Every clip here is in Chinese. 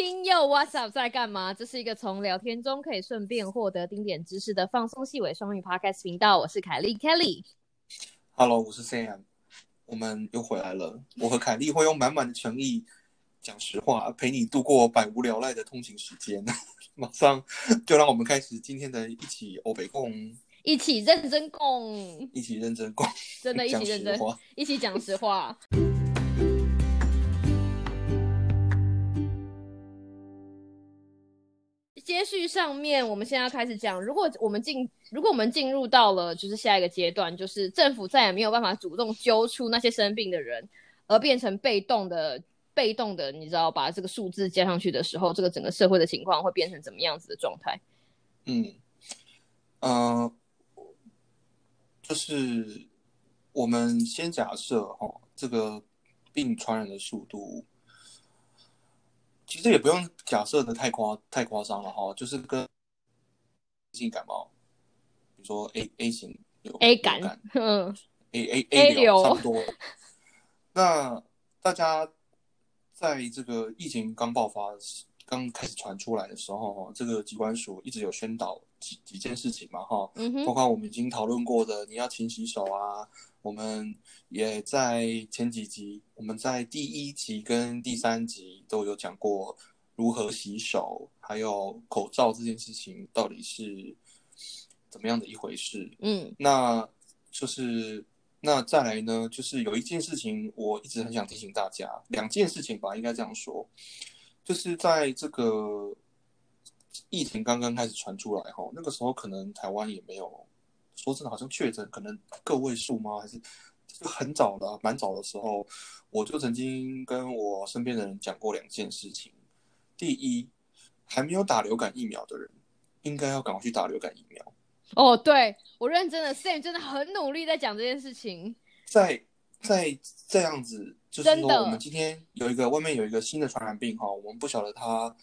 听又 What's Up 在干嘛？这是一个从聊天中可以顺便获得丁点知识的放松细微双语 Podcast 频道。我是凯莉 Kelly。Hello，我是 Sam，我们又回来了。我和凯莉会用满满的诚意讲实话，陪你度过百无聊赖的通勤时间。马上就让我们开始今天的一起欧北共，一起认真共，一起认真共，真的，一起认真，一起讲实话。接续上面，我们现在要开始讲，如果我们进，如果我们进入到了就是下一个阶段，就是政府再也没有办法主动揪出那些生病的人，而变成被动的、被动的，你知道把这个数字加上去的时候，这个整个社会的情况会变成怎么样子的状态？嗯，呃，就是我们先假设哦，这个病传染的速度，其实也不用假设的太夸太夸张了哈，就是跟性感冒，比如说 A A 型有 A 流感，嗯 A A A 流流差不多。那大家在这个疫情刚爆发、刚开始传出来的时候，哈，这个机关署一直有宣导几几件事情嘛，哈，嗯，包括我们已经讨论过的，你要勤洗手啊。我们也在前几集，我们在第一集跟第三集都有讲过如何洗手，还有口罩这件事情到底是怎么样的一回事。嗯那就是那再来呢，就是有一件事情我一直很想提醒大家，两件事情吧，应该这样说，就是在这个疫情刚刚开始传出来后，那个时候可能台湾也没有，说真的，好像确诊可能个位数吗？还是就很早的，蛮早的时候，我就曾经跟我身边的人讲过两件事情。第一，还没有打流感疫苗的人，应该要赶快去打流感疫苗。哦，对我认真的，Sam 真的很努力在讲这件事情。在在这样子，就是说，我们今天有一个外面有一个新的传染病哈，我们不晓得它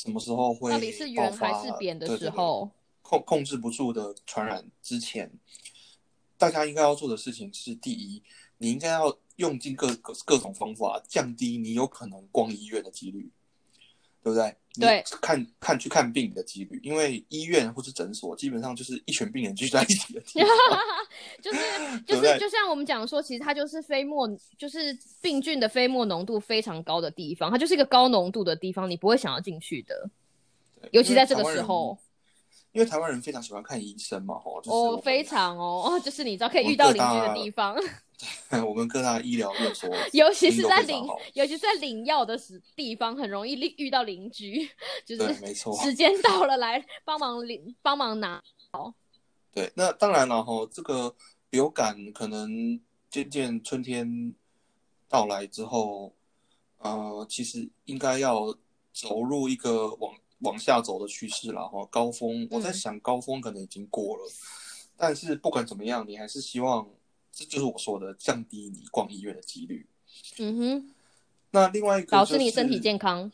什么时候会到底是圆爆发还是扁的对对对，控控制不住的传染之前，大家应该要做的事情是：第一，你应该要用尽各各各种方法降低你有可能逛医院的几率，对不对？你对看看去看病的几率，因为医院或是诊所基本上就是一群病人聚在一起的。就是就是就像我们讲说，其实它就是飞沫，就是病菌的飞沫浓度非常高的地方，它就是一个高浓度的地方，你不会想要进去的，尤其在这个时候。因为台湾人非常喜欢看医生嘛，吼，就是我哦，非常哦，哦，就是你知道可以遇到邻居的地方，我们各大医疗院所 尤其是在领尤其是在领药的时地方，很容易遇遇到邻居，就是对，没错，时间到了来帮忙领帮忙拿。对。那当然了，哈，这个流感可能渐渐春天到来之后，呃，其实应该要走入一个往往下走的趋势了，哈。高峰，我在嗯想高峰可能已经过了，但是不管怎么样，你还是希望，这就是我说的，降低你逛医院的几率。嗯哼，那另外一个、保持你身体健康。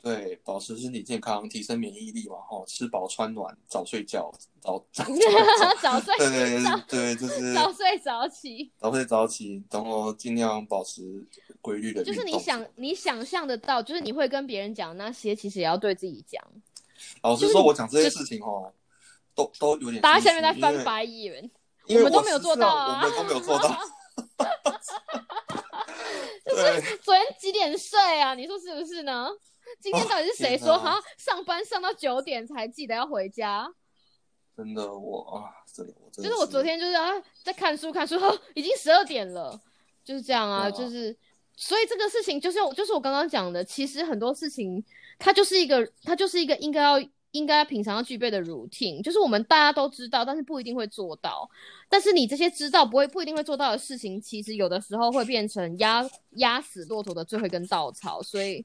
对，保持身体健康，提升免疫力嘛，哈，吃饱穿暖，早睡觉，早 早早睡对对对，就是早睡早起，早睡早起，然后尽量保持规律的。就是你想你想象得到，就是你会跟别人讲那些，其实也要对自己讲。老实说，我讲这些事情哦，都都有点大家下面在翻，白眼，因为我们都没有做到啊我们都没有做到。就是，昨天几点睡啊？你说是不是呢？今天到底是谁说好像上班上到九点才记得要回家？真的我啊，真的我真的就是我昨天就是啊在看书看书，呵 已经十二点了，就是这样啊，啊就是所以这个事情就是就是我刚刚讲的，其实很多事情它就是一个它就是一个应该要应该平常要具备的 routine，就是我们大家都知道，但是不一定会做到。但是你这些知道不会不一定会做到的事情，其实有的时候会变成压压死骆驼的最后一根稻草。所以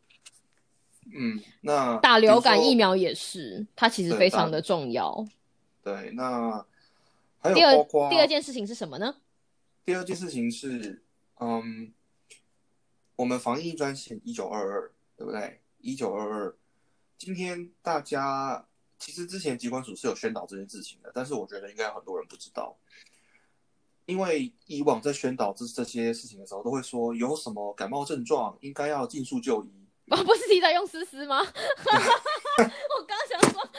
嗯，那打流感疫苗也是，它其实非常的重要。对，那还有第二第二件事情是什么呢？第二件事情是，嗯，我们防疫专线一九二二，对不对？一九二二，今天大家其实之前疾管署是有宣导这件事情的，但是我觉得应该有很多人不知道，因为以往在宣导这这些事情的时候，都会说有什么感冒症状应该要尽速就医，我，不是提早用思思吗？我刚想说，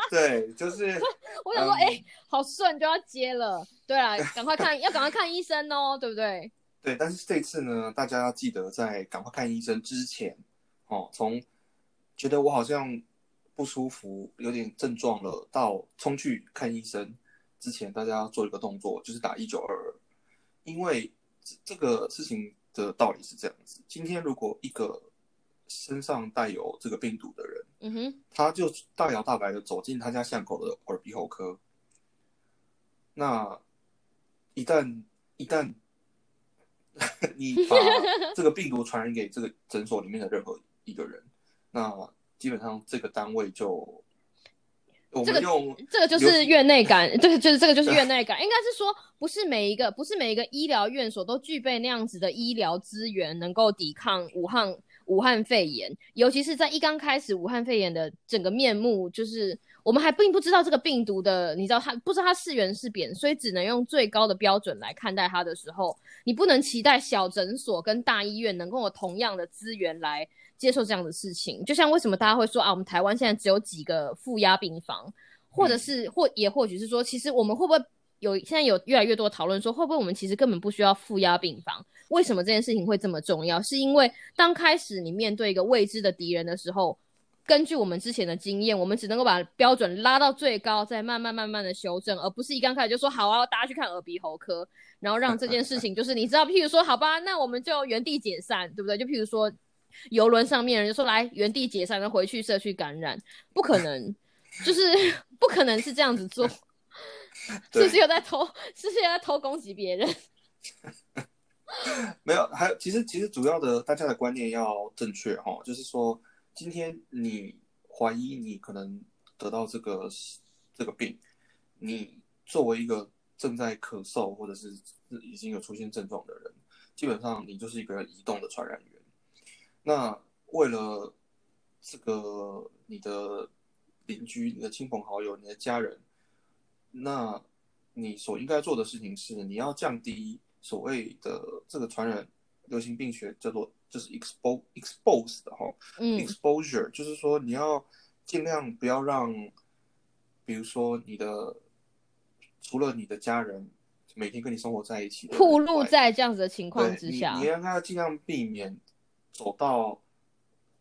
对，就是 我想说，嗯哎、好顺就要接了。对啊，赶快看，要赶快看医生哦，对不对？对，但是这次呢，大家要记得在赶快看医生之前，哦，从觉得我好像不舒服，有点症状了，到冲去看医生之前，大家要做一个动作，就是打一九二二，因为这这个事情的道理是这样子：今天如果一个身上带有这个病毒的人，嗯哼，他就大摇大摆的走进他家巷口的耳鼻喉科。那一旦一旦 你把 这个病毒传染给这个诊所里面的任何一个人，那基本上这个单位就我这个们用 这个就是院内感，对，就是这个就是院内感，应该是说不是每一个不是每一个医疗院所都具备那样子的医疗资源，能够抵抗武汉武汉肺炎，尤其是在一刚开始武汉肺炎的整个面目，就是我们还并不知道这个病毒的，你知道它不知道它是圆是扁，所以只能用最高的标准来看待它的时候，你不能期待小诊所跟大医院能够有同样的资源来接受这样的事情。就像为什么大家会说啊，我们台湾现在只有几个负压病房，或者是或也或许是说，其实我们会不会有现在有越来越多讨论说，会不会我们其实根本不需要负压病房？为什么这件事情会这么重要？是因为当开始你面对一个未知的敌人的时候，根据我们之前的经验，我们只能够把标准拉到最高，再慢慢慢慢的修正，而不是一刚开始就说好啊，大家去看耳鼻喉科，然后让这件事情就是你知道，譬如说好吧，那我们就原地解散，对不对？就譬如说游轮上面人就说来原地解散，然后回去社区感染，不可能，就是 不可能是这样子做，是不是又在偷？是不是有在偷攻击别人？没有，还有其实其实主要的大家的观念要正确哈，就是说今天你怀疑你可能得到这个这个病，你作为一个正在咳嗽或者是已经有出现症状的人，基本上你就是一个移动的传染源。那为了这个你的邻居、你的亲朋好友、你的家人，那你所应该做的事情是，你要降低所谓的这个传染流行病学叫做就是 expose expose 的哈、嗯 exposure，就是说你要尽量不要让，比如说你的除了你的家人每天跟你生活在一起的人暴露在这样子的情况之下你，应该要尽量避免走到，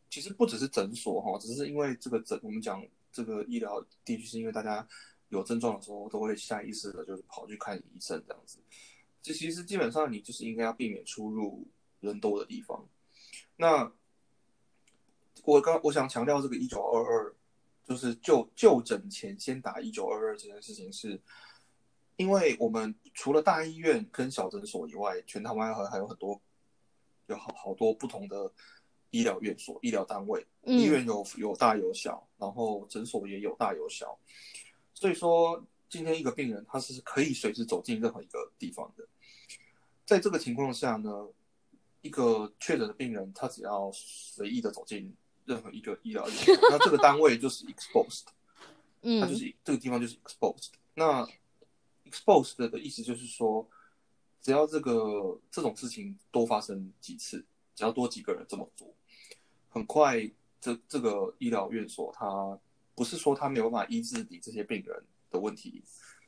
其实不只是诊所哈，只是因为这个诊，我们讲这个医疗地区，是因为大家有症状的时候都会下意识的就是跑去看医生这样子。这其实基本上你就是应该要避免出入人多的地方。那我刚我想强调这个一九二二，就是就就诊前先打一九二二这件事情是。因为我们除了大医院跟小诊所以外，全台湾还还有很多有好好多不同的医疗院所、医疗单位。嗯医院有有大有小，然后诊所也有大有小。所以说，今天一个病人他是可以随时走进任何一个地方的。在这个情况下呢，一个确诊的病人他只要随意的走进任何一个医疗院所，那这个单位就是 exposed 嗯。它就嗯是这个地方就是 exposed。那 exposed 的意思就是说，只要这个这种事情多发生几次，只要多几个人这么做，很快这这个医疗院所它不是说它没有办法医治你这些病人的问题，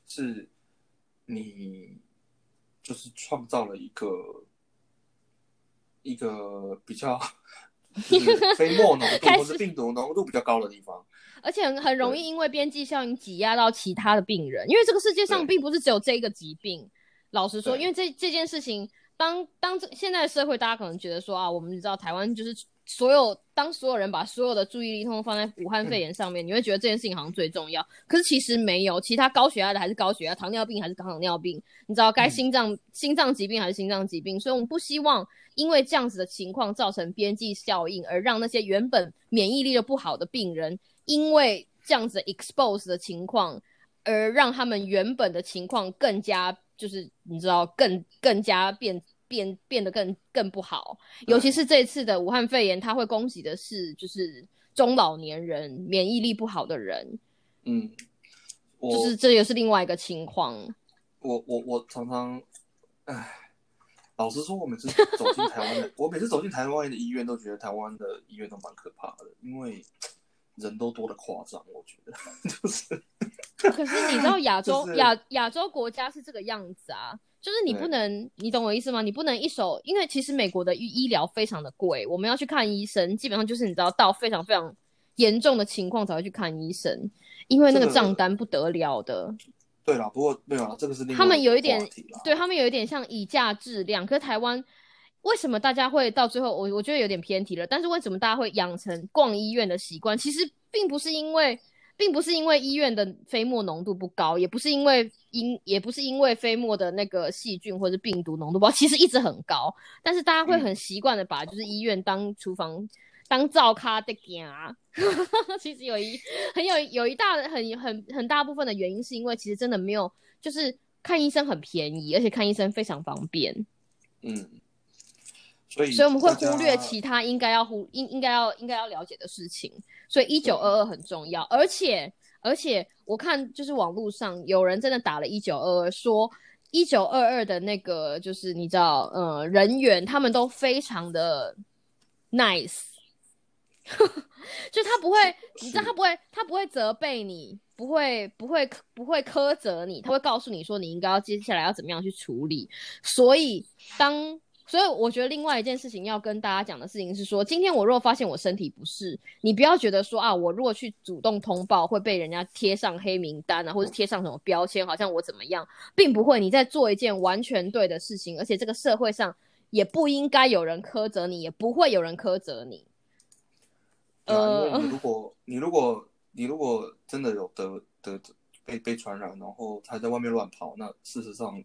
是你就是创造了一个一个比较就是飞沫浓度 开或是病毒浓度比较高的地方。而且很很容易因为边际效应挤压到其他的病人，因为这个世界上并不是只有这一个疾病。老实说，因为这这件事情，当当这现在的社会，大家可能觉得说啊，我们知道台湾就是所有当所有人把所有的注意力通通放在武汉肺炎上面，你会觉得这件事情好像最重要。可是其实没有，其他高血压的还是高血压，糖尿病还是糖尿病，你知道该嗯。心脏、心脏疾病还是心脏疾病，所以我们不希望因为这样子的情况造成边际效应，而让那些原本免疫力就不好的病人，因为这样子 expose 的情况，而让他们原本的情况更加就是你知道更更加变变变得更更不好。尤其是这次的武汉肺炎，它会攻击的是就是中老年人、免疫力不好的人，嗯，就是这也是另外一个情况。我我我常常，唉，老实说，我每次 走进台湾的，我每次走进台湾的医院，都觉得台湾的医院都蛮可怕的，因为 人都多的夸张。我觉得 就是，可是你知道亚 洲就是亚亚洲国家是这个样子啊，就是你不能，你懂我意思吗？你不能一手，因为其实美国的医医疗非常的贵，我们要去看医生，基本上就是你知道到非常非常严重的情况才会去看医生，因为那个账单不得了的。对啦，不过没有啦，这个是另他们有一点对他们有一点像以价质量，可是台湾为什么大家会到最后，我我觉得有点偏题了。但是为什么大家会养成逛医院的习惯？其实并不是因为，并不是因为医院的飞沫浓度不高，也不是因为因，也不是因为飞沫的那个细菌或者病毒浓度不高，其实一直很高。但是大家会很习惯的把就是医院当厨房。当灶咖的家，其实有一很有有一大很很很大部分的原因，是因为其实真的没有，就是看医生很便宜，而且看医生非常方便，嗯，所以所以我们会忽略其他应该要忽应应该要应该要了解的事情。所以一九二二很重要，而且而且我看就是网络上有人真的打了一九二二，说一九二二的那个就是你知道呃人员他们都非常的 nice。就他不会，你知道他不会，他不会责备你，不会，不会，不会苛责你，他会告诉你说你应该要接下来要怎么样去处理。所以当，所以我觉得另外一件事情要跟大家讲的事情是说，今天我若发现我身体不适，你不要觉得说啊，我如果去主动通报会被人家贴上黑名单啊，或者贴上什么标签，好像我怎么样，并不会。你在做一件完全对的事情，而且这个社会上也不应该有人苛责你，也不会有人苛责你。对啊，因为呃你如果你如果你如果真的有得得被被传染，然后他在外面乱跑，那事实上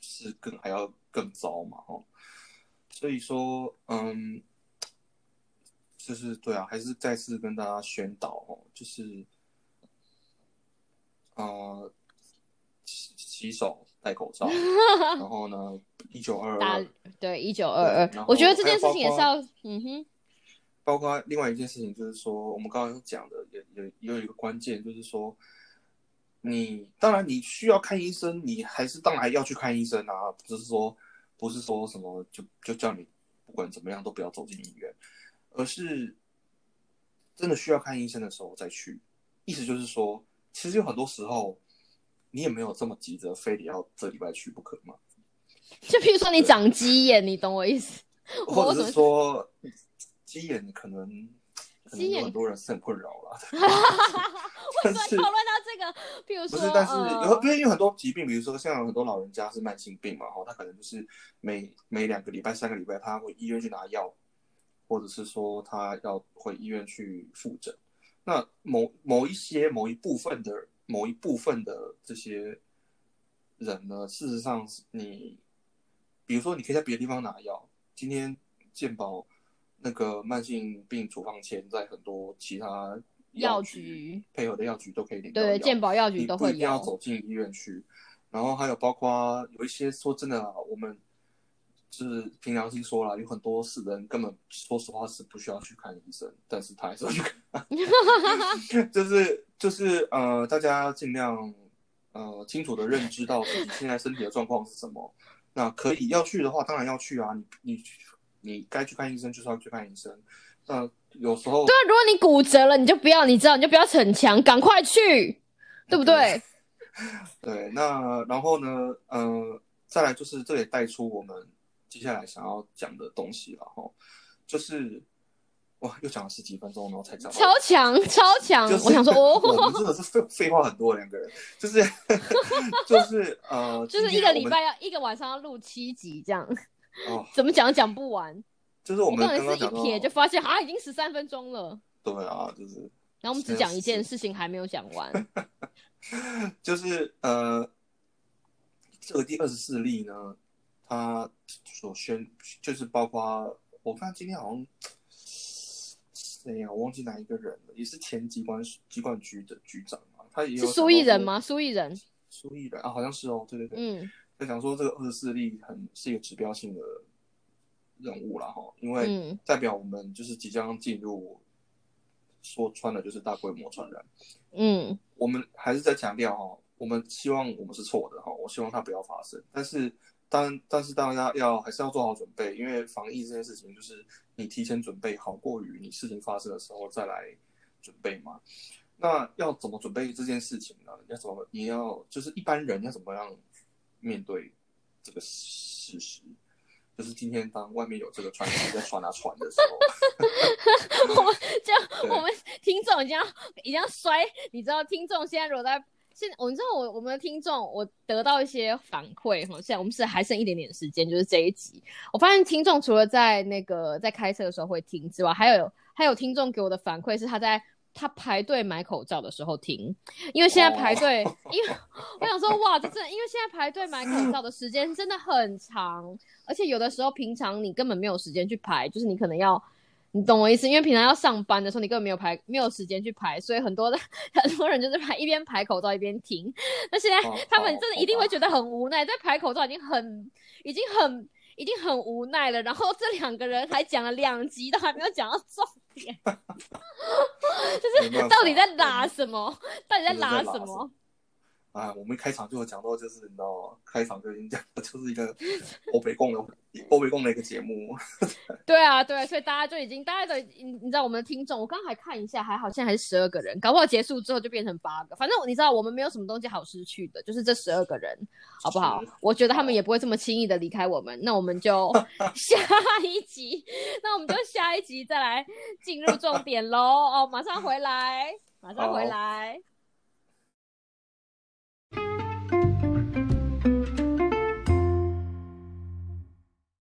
是更还要更糟嘛，哦。所以说，嗯，就是对啊，还是再次跟大家宣导哦，就是呃，洗洗手、戴口罩，然后呢，一九二打二，对一九二二我觉得这件事情也是要，嗯哼，包括另外一件事情，就是说我们刚刚讲的也也也有一个关键，就是说你当然你需要看医生，你还是当然要去看医生啊，不是说不是说什么就就叫你不管怎么样都不要走进医院，而是真的需要看医生的时候再去。意思就是说，其实有很多时候你也没有这么急着非得要这礼拜去不可嘛，就譬如说你长鸡眼，你懂我意思？或者是说鸡眼可能可能有很多人是很困扰啦。为什但是么讨论到这个？譬如说，不是，但是呃有因为有很多疾病，比如说像有很多老人家是慢性病嘛，哈，他可能就是每每两个礼拜、三个礼拜，他会医院去拿药，或者是说他要回医院去复诊。那某某一些某一部分的某一部分的这些人呢，事实上是你，比如说你可以在别的地方拿药，今天健保那个慢性病处方签在很多其他药局局配合的药局都可以领到对药健保药局你都会不一定要。走进医院去。然后还有包括有一些说真的啊，我们就是凭良心说了，有很多是人根本说实话是不需要去看医生，但是他还是会去看。就是就是呃，大家尽量呃清楚的认知到自己现在身体的状况是什么。那可以要去的话，当然要去啊。你你你该去看医生就是要去看医生。那有时候对啊，如果你骨折了，你就不要，你知道，你就不要逞强，赶快去，对不对？对，那然后呢，呃，再来就是这也带出我们接下来想要讲的东西了哈，就是哇，又讲了十几分钟，然后才讲超强，超强！就是我想说，我哦，们真的是废废话很多两个人，就是 就是呃，就是一个礼拜要一个晚上要录七集，这样哦，怎么讲都讲不完。就是我们我刚才是一瞥就发现，啊，已经十三分钟了。对啊，就是然后我们只讲一件事情还没有讲完，就是呃，这个第二十四例呢，他所宣就是包括我看今天好像谁呀、我忘记哪一个人了，也是前机关机关局的局长啊，他也有是苏艺？人吗？苏艺人，苏艺人啊，好像是哦，对对对，嗯在讲说这个二十四例很是一个指标性的任务了哈，因为嗯代表我们就是即将进入说穿了就是大规模传染。嗯我们还是在强调哈，我们希望我们是错的哈，我希望它不要发生。但是当然，但是大家要还是要做好准备，因为防疫这件事情，就是你提前准备好过于你事情发生的时候再来准备嘛。那要怎么准备这件事情呢？要怎么？你要就是一般人要怎么样面对这个事实？就是今天当外面有这个传奇在传啊传的时候，我们这样，我们听众已经要已经要摔，你知道，听众现在如果在现，我知道我我们的听众，我得到一些反馈哈，现在我们是还剩一点点时间，就是这一集，我发现听众除了在那个在开车的时候会听之外，还有还有听众给我的反馈是他在。他排队买口罩的时候听，因为现在排队，因为我想说，哇，这真的，因为现在排队买口罩的时间真的很长，而且有的时候平常你根本没有时间去排，就是你可能要，你懂我意思？因为平常要上班的时候，你根本没有排，没有时间去排，所以很多的 很多人就是排一边排口罩一边听。那现在他们真的一定会觉得很无奈，在排口罩已经很，已经很。已经很无奈了，然后这两个人还讲了两集，都还没有讲到重点，就是到底在拉什么？到底在拉什么？啊，我们开场就有讲到，就是你知道吗？开场就已经讲，就是一个欧北共的欧北共的一个节目。对啊，对，所以大家就已经，大家都你你知道我们的听众，我刚才看一下，还好，现在还是十二个人，搞不好结束之后就变成八个。反正你知道，我们没有什么东西好失去的，就是这十二个人，好不好？我觉得他们也不会这么轻易的离开我们。那我们就下一集，那我们就下一集再来进入重点喽。哦，马上回来，马上回来。